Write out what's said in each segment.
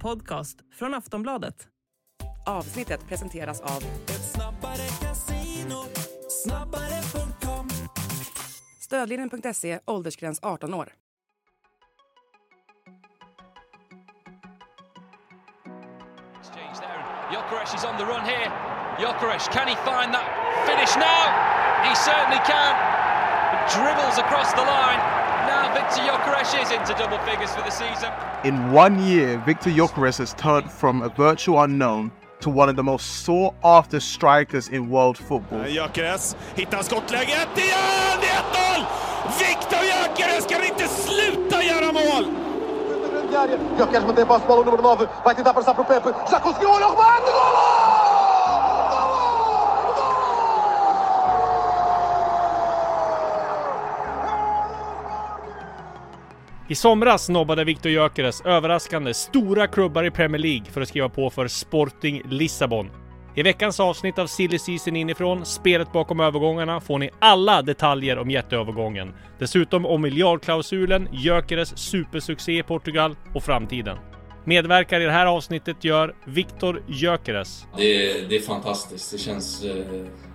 podcast från Aftonbladet. Avsnittet presenteras av Ett snabbare casino, snabbare.com Stödlinjen.se, åldersgräns 18 år. Jokeresh is on the run here. Jokeresh, can he find that finish now? He certainly can. Dribbles across the line. Now Victor Jokeresh is into double figures for the season. In one year, Victor Gyökeres has turned from a virtual unknown to one of the most sought after strikers in world football. Äh, Gyökeres hittar skottläget igen! Det är 1-0! Viktor Gyökeres kan inte sluta göra mål! Gyökeres mantém a posse de bola, o número 9, vai tentar passar para o Pepe, já conseguiu, olha o remate, golo! I somras nobbade Victor Gyökeres överraskande stora klubbar i Premier League för att skriva på för Sporting Lissabon. I veckans avsnitt av Silly Season inifrån, spelet bakom övergångarna, får ni alla detaljer om jätteövergången. Dessutom om miljardklausulen, Gyökeres supersuccé i Portugal och framtiden. Medverkar i det här avsnittet gör Victor Gyökeres, Det är, det är fantastiskt. Det känns eh,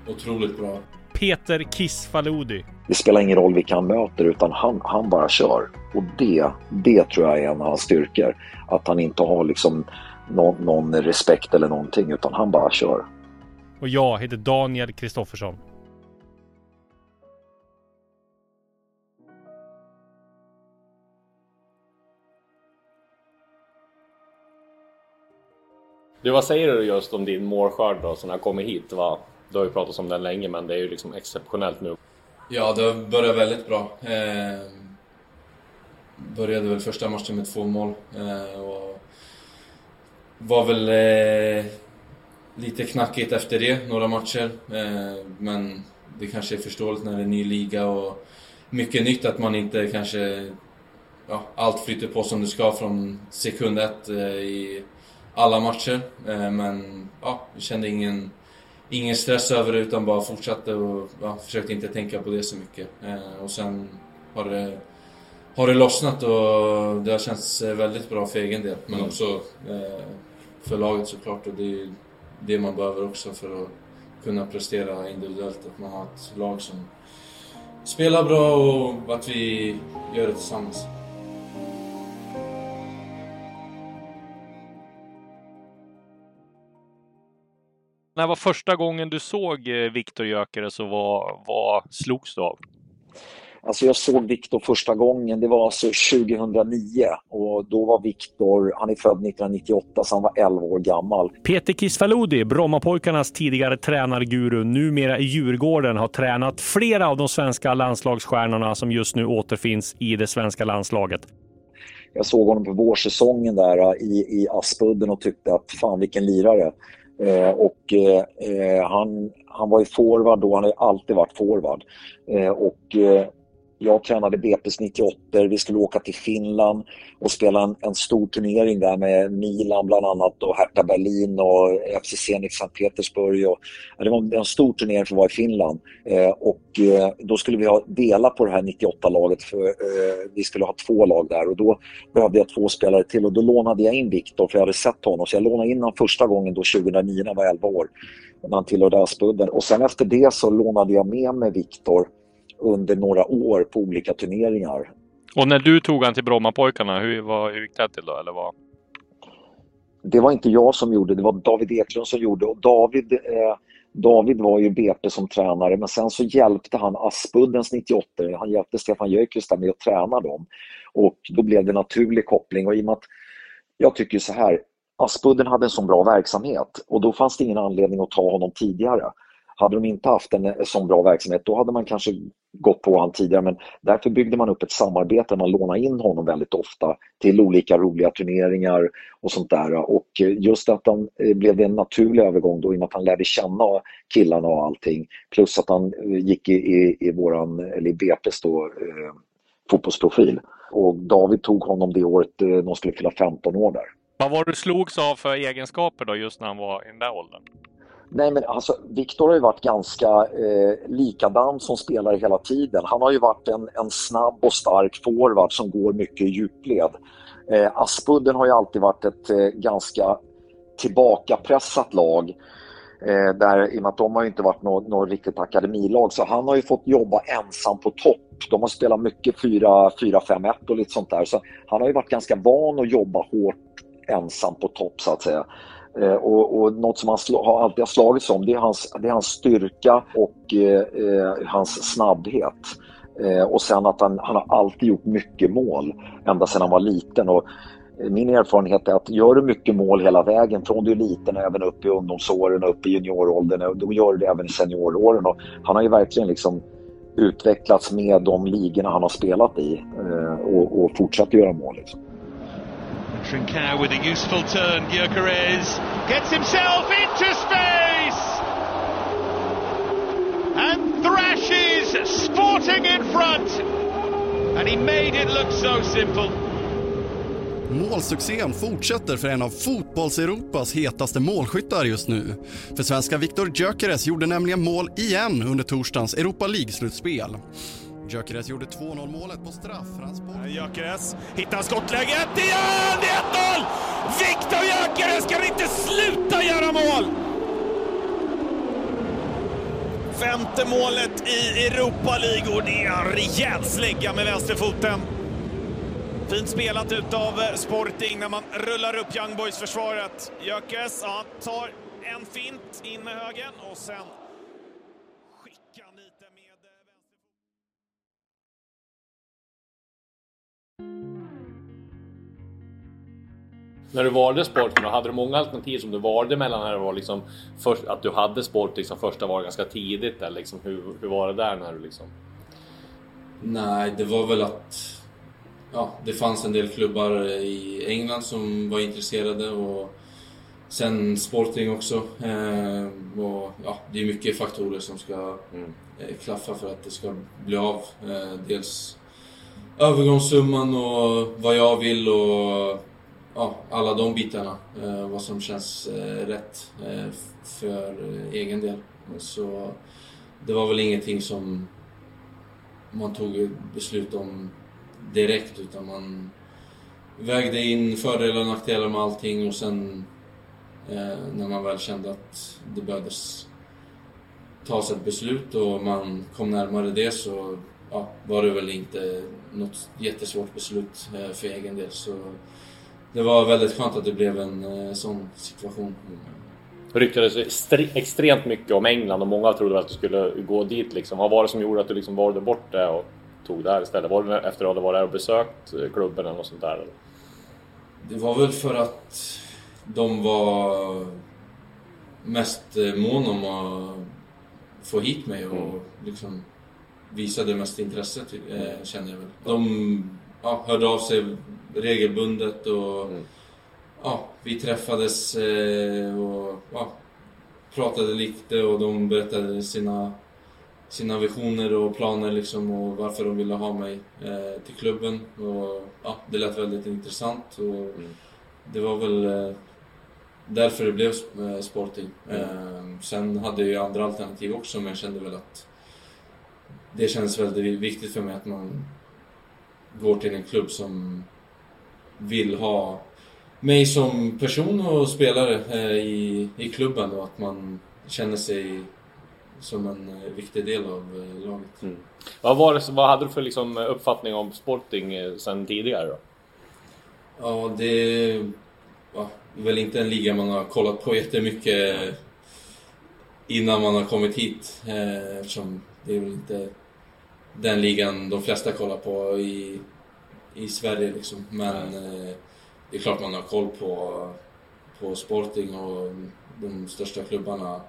otroligt bra. Peter Kiss Faludi, Det spelar ingen roll vilka han möter utan han, han bara kör. Och det, det tror jag är en av hans styrkor. Att han inte har liksom någon, någon respekt eller någonting utan han bara kör. och jag heter Daniel Kristoffersson. Du, vad säger du just om din målskörd då, som har kommit hit? Va? Du har ju pratat om den länge, men det är ju liksom exceptionellt nu. Ja, det har börjat väldigt bra. Eh, började väl första matchen med två mål. Eh, och var väl eh, lite knackigt efter det, några matcher. Eh, men det kanske är förståeligt när det är en ny liga och mycket nytt att man inte kanske... Ja, allt flyter på som det ska från sekund ett eh, i alla matcher. Eh, men ja, jag kände ingen, ingen stress över det utan bara fortsatte och ja, försökte inte tänka på det så mycket. Eh, och sen har det, har det lossnat och det har känts eh, väldigt bra för egen del. Men också eh, för laget såklart och det är det man behöver också för att kunna prestera individuellt. Att man har ett lag som spelar bra och att vi gör det tillsammans. När var första gången du såg eh, Victor Gyökeres och vad, vad slogs du av? Alltså jag såg Viktor första gången, det var alltså 2009 och då var Viktor, han är född 1998 så han var 11 år gammal. Peter Kisfaludi, Brommapojkarnas tidigare tränarguru, numera i Djurgården, har tränat flera av de svenska landslagsstjärnorna som just nu återfinns i det svenska landslaget. Jag såg honom på vårsäsongen där äh, i, i Aspudden och tyckte att fan vilken lirare. Eh, och eh, eh, han, han var ju forward då, han har ju alltid varit forward. Eh, och eh, jag tränade BP's 98, vi skulle åka till Finland och spela en, en stor turnering där med Milan bland annat och Hertha Berlin och FC Zenit Sankt Petersburg. Och, ja, det var en stor turnering för att vara i Finland. Eh, och eh, då skulle vi ha dela på det här 98-laget för eh, vi skulle ha två lag där och då behövde jag två spelare till och då lånade jag in Viktor för jag hade sett honom. Så jag lånade in honom första gången då 2009 när jag var 11 år. När han tillhörde Aspudden. Och sen efter det så lånade jag med mig Viktor under några år på olika turneringar. Och när du tog han till Brommapojkarna, hur, vad, hur gick det till då? Eller vad? Det var inte jag som gjorde det, var David Eklund som gjorde och David, eh, David var ju BP som tränare men sen så hjälpte han Aspuddens 98, han hjälpte Stefan där med att träna dem. Och då blev det naturlig koppling och i och med att jag tycker så här, Aspudden hade en sån bra verksamhet och då fanns det ingen anledning att ta honom tidigare. Hade de inte haft en sån bra verksamhet då hade man kanske gått på honom tidigare men därför byggde man upp ett samarbete. Man lånade in honom väldigt ofta till olika roliga turneringar och sånt där. Och just att han eh, blev det en naturlig övergång då i och med att han lärde känna killarna och allting. Plus att han eh, gick i, i, i våran, eller i BP's då, eh, fotbollsprofil. Och David tog honom det året eh, de skulle fylla 15 år där. Vad var du slogs av för egenskaper då just när han var i den där åldern? Nej men alltså Viktor har ju varit ganska eh, likadan som spelare hela tiden. Han har ju varit en, en snabb och stark forward som går mycket i djupled. Eh, Aspudden har ju alltid varit ett eh, ganska tillbakapressat lag. Eh, där, I och med att de har ju inte varit något, något riktigt akademilag så han har ju fått jobba ensam på topp. De har spelat mycket 4-5-1 och lite sånt där. Så han har ju varit ganska van att jobba hårt ensam på topp så att säga. Eh, och, och något som han har alltid har slagits om det är hans, det är hans styrka och eh, eh, hans snabbhet. Eh, och sen att han, han har alltid gjort mycket mål ända sedan han var liten. Och eh, min erfarenhet är att gör du mycket mål hela vägen från du är liten även upp i ungdomsåren och upp i junioråldern, eh, då gör du det även i senioråren. Och han har ju verkligen liksom utvecklats med de ligorna han har spelat i eh, och, och fortsatt göra mål. Liksom. Trincao with a useful turn. Gyökeres gets himself into space and thrashes Sporting in front. And he made it look so simple. Målsuccén fortsätter för en av fotbolls-Europas hetaste målskyttar just nu. För svenska Viktor Gyökeres gjorde nämligen mål igen under torsdagens Europa League-slutspel. Gyökeres gjorde 2-0 målet på straff. Gyökeres hittar skottläget igen! Det är 1-0! Viktor Gyökeres kan inte sluta göra mål! Femte målet i Europa League och det är en rejäl slägga med vänsterfoten. Fint spelat utav eh, Sporting när man rullar upp Young Boys-försvaret. Gyökeres ja, tar en fint in med högen och sen När du valde Sporting, hade du många alternativ som du valde mellan när det var liksom först, att du hade Sporting som första var ganska tidigt eller liksom, hur, hur var det där när du liksom? Nej, det var väl att ja, det fanns en del klubbar i England som var intresserade och sen Sporting också. Eh, och, ja, det är mycket faktorer som ska mm. eh, klaffa för att det ska bli av. Eh, dels övergångssumman och vad jag vill och ja, alla de bitarna. Eh, vad som känns eh, rätt eh, för eh, egen del. Så det var väl ingenting som man tog beslut om direkt utan man vägde in fördelar och nackdelar med allting och sen eh, när man väl kände att det behövdes tas ett beslut och man kom närmare det så ja, var det väl inte något jättesvårt beslut eh, för egen del. Så det var väldigt skönt att det blev en eh, sån situation. Det ryktades extremt mycket om England och många trodde att du skulle gå dit. Liksom. Vad var det som gjorde att du liksom valde bort det och tog det här istället? Var det efter att du varit där och besökt eh, klubben eller något sånt där? Det var väl för att de var mest mån om att få hit mig och mm. liksom visade mest intresse, eh, känner jag väl. De ja, hörde av sig regelbundet och mm. ja, vi träffades eh, och ja, pratade lite och de berättade sina, sina visioner och planer liksom och varför de ville ha mig eh, till klubben. Och, ja, det lät väldigt intressant och mm. det var väl eh, därför det blev eh, Sporting. Mm. Eh, sen hade jag ju andra alternativ också men jag kände väl att det känns väldigt viktigt för mig att man går till en klubb som vill ha mig som person och spelare eh, i, i klubben och att man känner sig som en eh, viktig del av eh, laget. Mm. Vad, var det, vad hade du för liksom uppfattning om Sporting sen tidigare då? Ja, det är ja, väl inte en liga man har kollat på jättemycket innan man har kommit hit eftersom det är väl inte den ligan de flesta kollar på i, i Sverige liksom. Men eh, det är klart man har koll på, på Sporting och de största klubbarna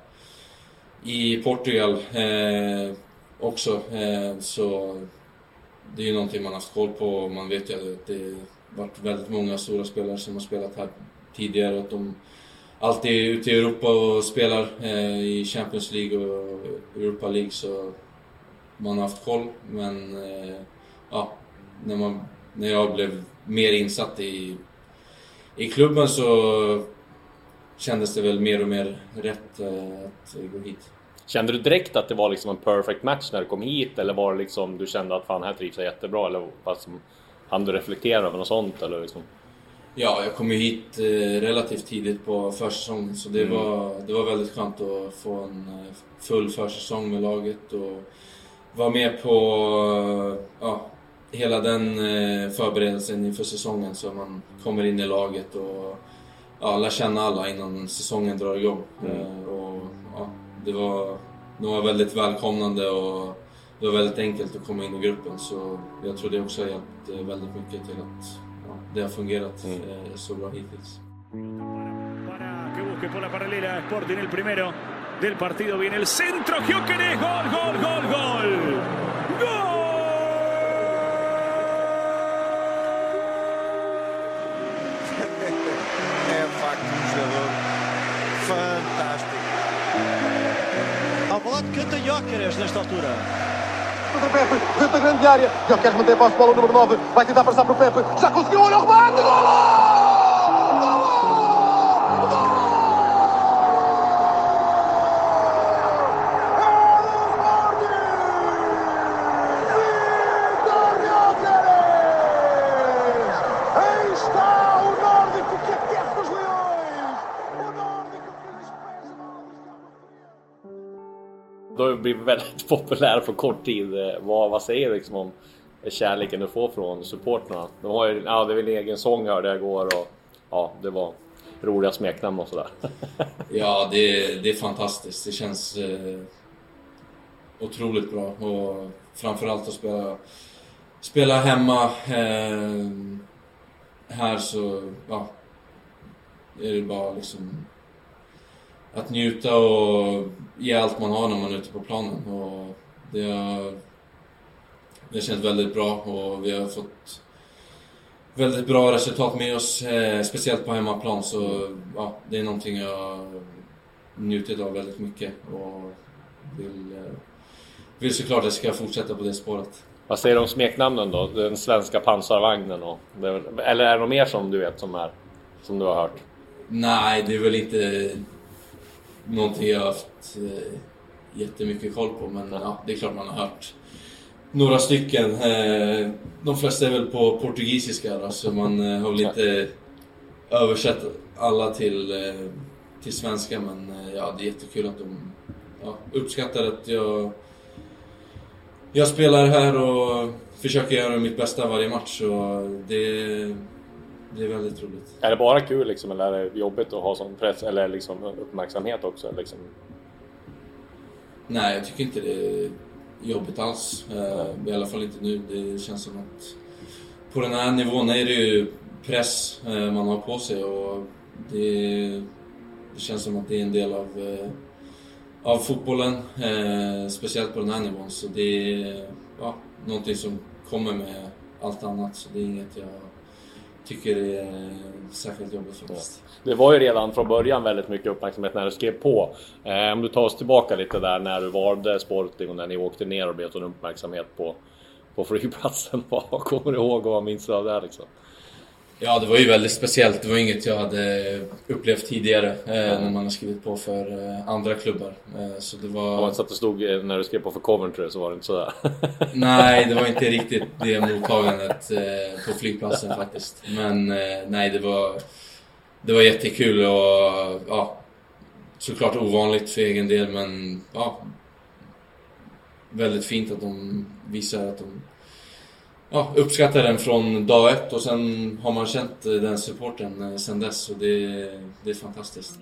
i Portugal eh, också. Eh, så det är ju någonting man har haft koll på man vet ju att det har varit väldigt många stora spelare som har spelat här tidigare. Att de alltid är ute i Europa och spelar eh, i Champions League och Europa League så man har haft koll. Men eh, ja, när, man, när jag blev mer insatt i, i klubben så kändes det väl mer och mer rätt eh, att gå hit. Kände du direkt att det var liksom en perfect match när du kom hit eller var det liksom du kände att fan här trivs jag jättebra eller fast hann du reflektera över något sånt eller liksom? Ja, jag kom ju hit eh, relativt tidigt på försäsongen så det, Mm. var, det var väldigt skönt att få en full försäsong med laget och vara med på ja, hela den eh, förberedelsen inför säsongen så man kommer in i laget och ja, lär känna alla innan säsongen drar igång. Mm. Eh, och, ja, det var, var väldigt välkomnande och det var väldigt enkelt att komma in i gruppen så jag tror det också har hjälpt eh, väldigt mycket till att ja, det har fungerat eh, så bra hittills. Por del partido. Viene el centro. Gyökeres. Gol, gol, gol, gol. É de facto um jogador fantástico. Ao bola de canta Jóqueres nesta altura. O Pepe, dentro da grande área. Jokeres mantém a posse de bola o número 9. Vai tentar passar para o Pepe. Já conseguiu, olha o remate. Golo! Du har blivit väldigt populär på kort tid. Eh, vad, vad säger du liksom om kärleken du får från supportrarna? De har ju, ja det är väl egen sång hörde jag igår och ja, det var roliga smeknamn och sådär. Ja, det, det är fantastiskt. Det känns eh, otroligt bra och framförallt att spela, spela hemma. Eh, här så, ja, är det bara liksom att njuta och ge allt man har när man är ute på planen. Och det har, det känns väldigt bra och vi har fått väldigt bra resultat med oss, eh, speciellt på hemmaplan. Så ja, det är någonting jag njutit av väldigt mycket och vill, eh, vill såklart att jag ska fortsätta på det spåret. Vad säger du om smeknamnen då? Den svenska pansarvagnen och... Eller är det något mer som du vet som är... Som du har hört? Nej, det är väl inte någonting jag har haft eh, jättemycket koll på, men ja, det är klart man har hört några stycken. Eh, de flesta är väl på portugisiska då, så man eh, har väl inte översatt alla till, eh, till svenska, men eh, ja, det är jättekul att de ja, uppskattar att jag, jag spelar här och försöker göra mitt bästa varje match. Och det, det är väldigt roligt. Är det bara kul liksom eller är det jobbigt att ha sån press eller liksom uppmärksamhet också? Liksom? Nej, jag tycker inte det är jobbigt alls. Eh, I alla fall inte nu. Det känns som att på den här nivån är det ju press eh, man har på sig och det, känns som att det är en del av, eh, av fotbollen. Speciellt på den här nivån. Så det är ja, någonting som kommer med allt annat. Så det är inget jag tycker är särskilt jobbigt faktiskt. Det var ju redan från början väldigt mycket uppmärksamhet när du skrev på. Eh, om du tar oss tillbaka lite där när du valde Sporting och när ni åkte ner och blev sån uppmärksamhet på, på flygplatsen. Vad kommer du ihåg och vad minns du av det liksom? Ja, det var ju väldigt speciellt. Det var inget jag hade upplevt tidigare eh, när man har skrivit på för eh, andra klubbar. Eh, så det var... man så att det stod eh, när du skrev på för Coventry så var det inte sådär. Nej, det var inte riktigt det mottagandet på flygplatsen faktiskt. Men nej, det var, det var jättekul och ja, såklart ovanligt för egen del men ja, väldigt fint att de visar att de ja, uppskattar den från dag ett och sen har man känt den supporten eh, sen dess och det, det är fantastiskt.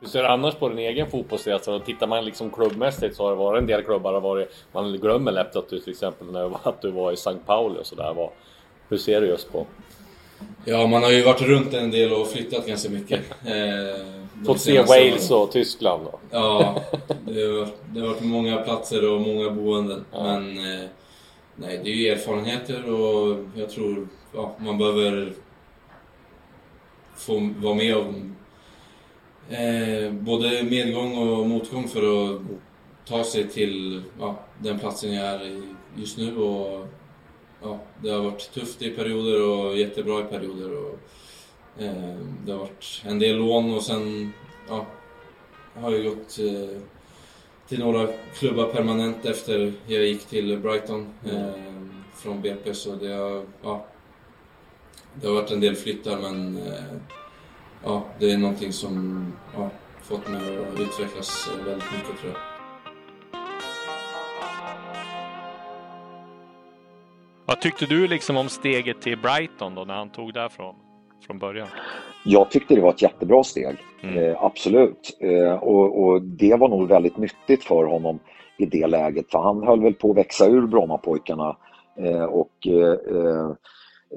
Hur ser du annars på din egen fotbollsresa? Alltså, tittar man liksom klubbmässigt så har det varit en del klubbar. Har varit, man glömmer lätt att du till exempel när du var, att du var i St. Pauli och sådär. Hur ser du just på? Ja, man har ju varit runt en del och flyttat ganska mycket. Eh, Fått se Wales och Tyskland då? Ja, det har, det har varit många platser och många boenden. Men eh, nej, det är ju erfarenheter och jag tror ja, man behöver få vara med om eh, både medgång och motgång för att ta sig till ja, den platsen jag är i just nu. Och, ja, det har varit tufft i perioder och jättebra i perioder. Och, eh, det har varit en del lån och sen ja, har jag gått eh, till några klubbar permanent efter jag gick till Brighton eh, från BP. Så det har, ja, det har varit en del flyttar men eh, ja, det är någonting som ja, fått mig att utvecklas väldigt mycket tror jag. Vad tyckte du liksom om steget till Brighton då när han tog därifrån från början? Jag tyckte det var ett jättebra steg, eh, absolut. Eh, och, och, det var nog väldigt nyttigt för honom i det läget, för han höll väl på att växa ur Brommapojkarna eh, och, eh,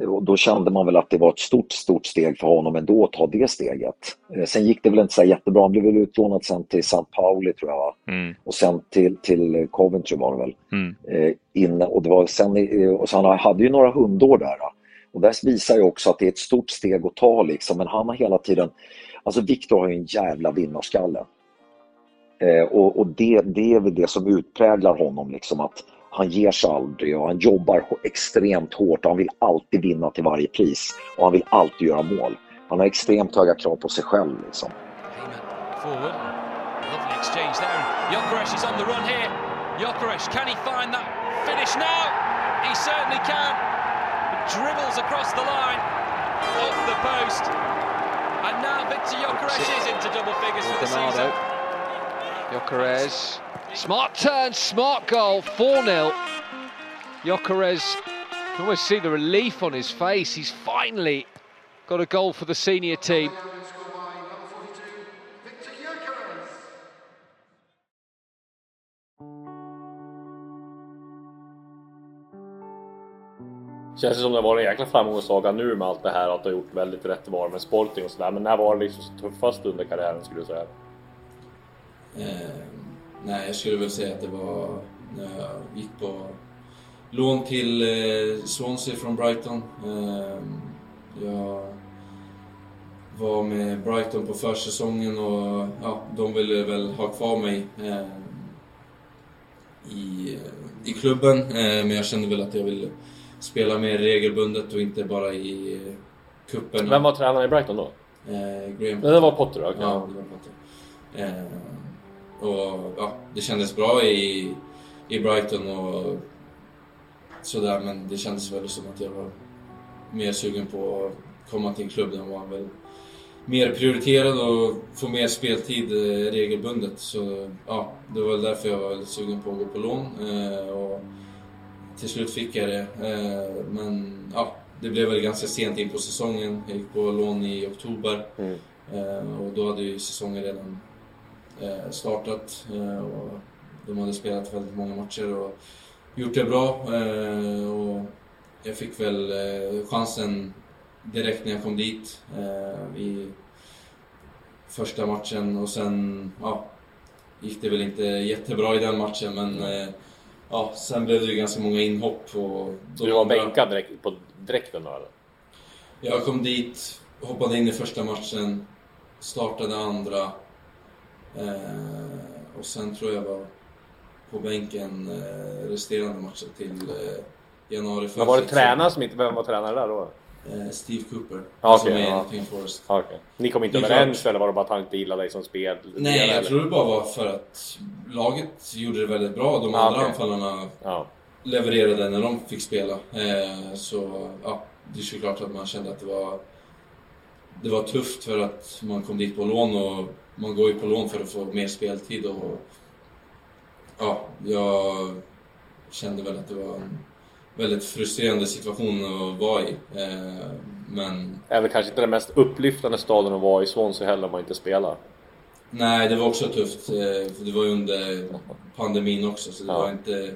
och då kände man väl att det var ett stort, stort steg för honom ändå att ta det steget. Eh, sen gick det väl inte så jättebra, han blev väl utlånad sen till St. Pauli tror jag, Mm. och sen till, till Coventry var det väl. Mm. Eh, inne, och, det var sen, i- och så han hade ju några hundår där. Och det visar ju också att det är ett stort steg att ta liksom, men han har hela tiden, alltså Viktor har ju en jävla vinnarskalle. Eh, och och det, det är väl det som utpräglar honom, liksom att han ger sig aldrig och han jobbar extremt hårt och han vill alltid vinna till varje pris. Och han vill alltid göra mål. Han har extremt höga krav på sig själv. Liksom. Forward. Lovely exchange there. And Jokeres is on the run here. Jokeres, can he find that finish now? He certainly can. Dribbles across the line. Off the post. And now Victor Jokeres is into double figures for the season. Jokeres. Smart turn, smart goal, 4-0. Jokeres, you can almost see the relief on his face. He's finally got a goal for the senior team. Känns det som det varit en jäkla framgångssaga nu med allt det här att du har gjort väldigt rätt val med Sporting och sådär. Men när var det liksom tuffast under karriären skulle du säga? Eh, nej, jag skulle väl säga att det var när jag gick på lån till eh, Swansea från Brighton. Eh, jag var med Brighton på försäsongen och ja, de ville väl ha kvar mig eh, i, i klubben. Eh, men jag kände väl att jag ville spela mer regelbundet och inte bara i eh, cupen. Vem var tränare i Brighton då? Eh, Graham Det var Potter, okej. Ja, det var Potter. Och ja, det kändes bra i, i Brighton och sådär men det kändes väl som att jag var mer sugen på att komma till en klubb där man var väl mer prioriterad och få mer speltid eh, regelbundet. Så ja, det var väl därför jag var väldigt sugen på att gå på lån. Eh, och till slut fick jag det. Eh, men ja, det blev väl ganska sent in på säsongen. Jag gick på lån i oktober. Eh, och då hade ju säsongen redan startat. Eh, och de hade spelat väldigt många matcher och gjort det bra. Eh, och jag fick väl eh, chansen direkt när jag kom dit eh, i första matchen och sen ja, gick det väl inte jättebra i den matchen men eh, ja, sen blev det ju ganska många inhopp. Och Du var bänkad direkt på direkten då eller? jag kom dit, hoppade in i första matchen, startade andra eh, och sen tror jag var på bänken eh, resterande matcher till eh, januari. Men var det tränaren som inte... Vem var tränare där då? Eh, Steve Cooper, Ja, som okej, är i ja. Nottingham Forest. Ja, okej. Ni kom inte överens eller var det bara att han inte gillade dig som spel? Nej, jag eller? tror det bara var för att laget gjorde det väldigt bra. De Ja, andra okej. anfallarna Ja. levererade när de fick spela. Eh, så ja, det är såklart att man kände att det var, det var tufft för att man kom dit på lån och man går ju på lån för att få mer speltid. Och, ja, jag kände väl att det var en väldigt frustrerande situation att vara i. Eh, men väl kanske inte den mest upplyftande staden att vara i Swansea heller om man inte spelar. Nej, det var också tufft. eh, För det var ju under pandemin också, så det Ja. var inte...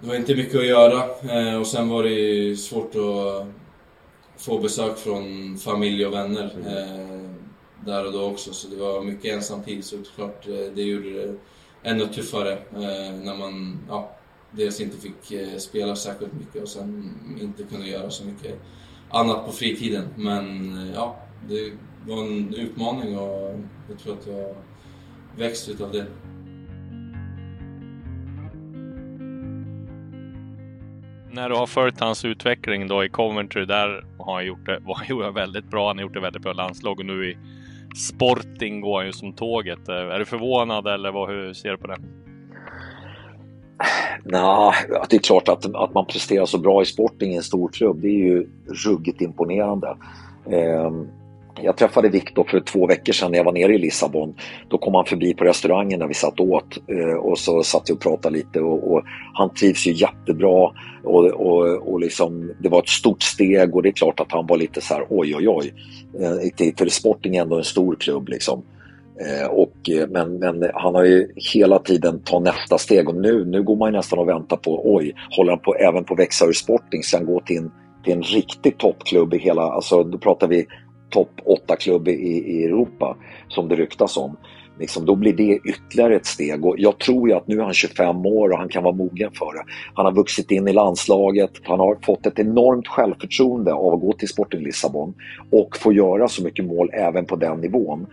Det var inte mycket att göra. eh, Och sen var det ju svårt att få besök från familj och vänner eh, där och då också. Så det var mycket ensamtid, så klart eh, det gjorde det ännu tuffare eh, när man ja, dels inte fick eh, spela särskilt mycket och sen inte kunde göra så mycket annat på fritiden. Men eh, ja, det var en utmaning och jag tror att jag växt utav det. När du har följt hans utveckling då i Coventry, där har han gjort det, var gjort det väldigt bra. Han har gjort det väldigt bra i landslag och nu i Sporting går ju som tåget. Eh, är du förvånad eller vad, hur ser du på det? Nej, det är klart att, att man presterar så bra i Sporting i en stor klubb, det är ju ruggigt imponerande. Ehm, jag träffade Viktor för två veckor sedan när jag var nere i Lissabon. Då kom han förbi på restaurangen när vi satt åt eh, och så satt vi och pratade lite och, och han trivs ju jättebra och, och, och liksom, det var ett stort steg och det är klart att han var lite så här oj oj oj. Eh, för Sporting är ändå en stor klubb liksom. Eh, och, men, men han har ju hela tiden tagit nästa steg och nu, nu går man ju nästan och väntar på oj, håller han på, även på att växa ur Sporting Ska han gå till en, till en riktig toppklubb i hela, alltså då pratar vi topp 8-klubb i, i Europa som det ryktas om. Liksom, då blir det ytterligare ett steg och jag tror ju att nu är han 25 år och han kan vara mogen för det. Han har vuxit in i landslaget, han har fått ett enormt självförtroende av att gå till Sporting Lissabon och få göra så mycket mål även på den nivån.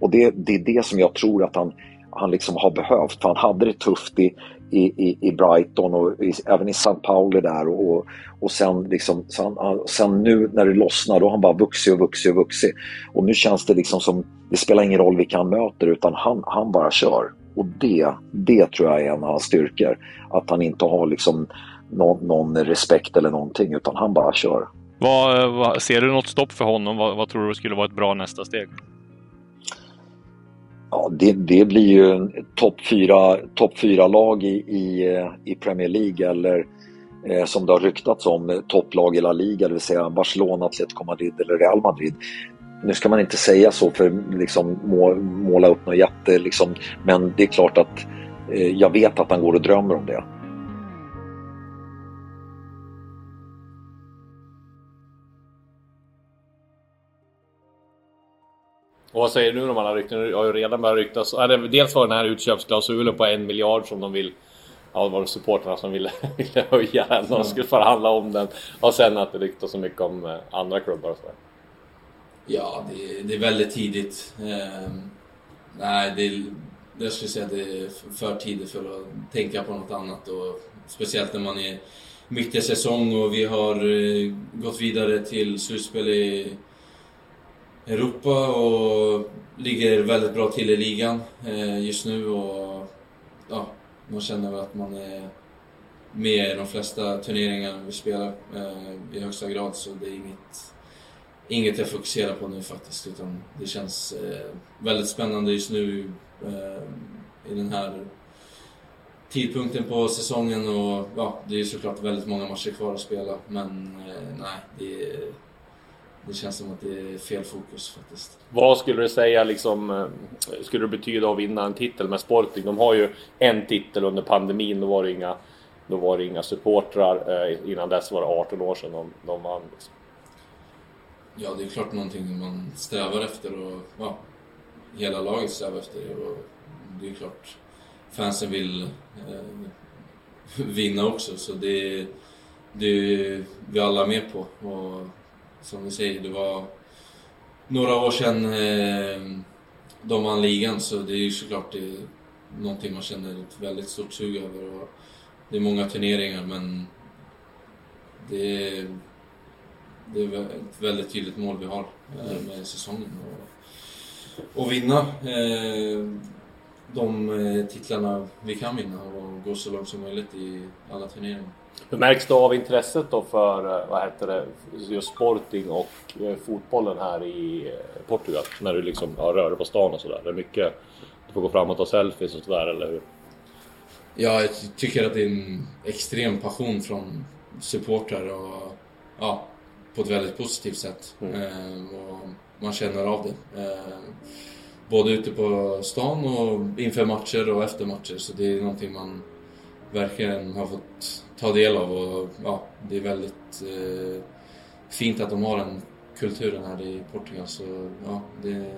Och det, det är det som jag tror att han, han liksom har behövt. För han hade det tufft i, i, i Brighton och i, även i São Pauli där. Och, och sen, liksom, sen, sen nu när det lossnar då har han bara vuxit och vuxit och vuxit. Och nu känns det liksom som, det spelar ingen roll vilka han möter utan han, han bara kör. Och det, det tror jag är en av hans styrkor. Att han inte har liksom någon, någon respekt eller någonting utan han bara kör. Vad, vad, ser du något stopp för honom? Vad, vad tror du skulle vara ett bra nästa steg? Ja, det, det blir ju topp fyra, top fyra lag i, i, i Premier League eller eh, som det har ryktats om eh, topplag i La Liga, det vill säga Barcelona, Atletico Madrid eller Real Madrid. Nu ska man inte säga så för liksom må, måla upp något jätte, liksom, men det är klart att eh, jag vet att han går och drömmer om det. Och vad säger du nu om alla rykten? Det har ju redan börjat ryktas. Dels var den här utköpsklausulen på en miljard som de vill Ja, det var supportrarna som ville, ville höja den. De skulle förhandla om den. Och sen att det ryktas så mycket om eh, andra klubbar och sådär. Ja, det, det, är väldigt tidigt. Eh, nej, det, jag skulle säga att det är för tidigt för att tänka på något annat. Och speciellt när man är mitt i säsong och vi har eh, gått vidare till slutspel i Europa och ligger väldigt bra till i ligan eh, just nu och ja, man känner väl att man är med i de flesta turneringar vi spelar eh, i högsta grad så det är inget, inget jag fokuserar på nu faktiskt utan det känns eh, väldigt spännande just nu i den här tidpunkten på säsongen och ja, det är såklart väldigt många matcher kvar att spela men nej, det är det känns som att det är fel fokus faktiskt. Vad skulle du säga liksom, eh, skulle det betyda att vinna en titel med Sporting? De har ju en titel under pandemin, då var det inga, då var inga supportrar. Eh, innan dess var det 18 år sedan de, de vann. Liksom. Ja, det är klart någonting man strävar efter och ja, hela laget strävar efter det. Och det är klart fansen vill eh, vinna också, så det, det är vi alla med på. Och som vi säger, det var några år sedan eh, de vann ligan så det är ju såklart det är någonting man känner ett väldigt stort sug över. Och det är många turneringar men det är, det är ett väldigt tydligt mål vi har eh, med säsongen. Och, och vinna eh, de eh, titlarna vi kan vinna och gå så långt som möjligt i alla turneringar. Hur märks det av intresset då för, eh, vad heter det, just Sporting och eh, fotbollen här i Portugal? När du liksom ja, rör dig på stan och sådär. Det är mycket, du får gå fram och ta selfies och sådär, eller hur? Ja, jag tycker att det är en extrem passion från supportrar och ja, på ett väldigt positivt sätt. Mm. Eh, och man känner av det. Eh, både ute på stan och inför matcher och efter matcher. Så det är någonting man verkligen har fått ta del av och ja, det är väldigt eh, fint att de har den kulturen här i Portugal. Så ja, det är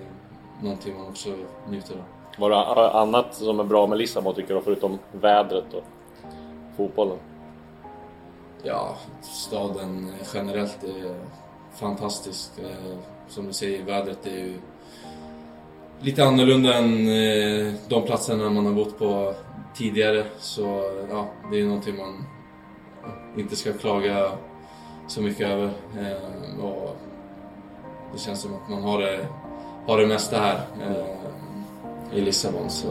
någonting man också njuter av. Var det annat som är bra med Lissabon tycker du, förutom vädret och fotbollen? Ja, staden generellt är fantastisk. Eh, som du säger, vädret är ju lite annorlunda än eh, de platserna man har bott på tidigare. Så ja, det är någonting man inte ska klaga så mycket över. Eh, och det känns som att man har det, har det mesta här eh, i Lissabon. Så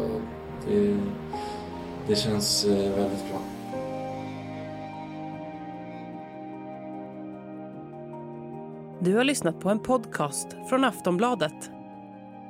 det, det känns väldigt bra. Du har lyssnat på en podcast från Aftonbladet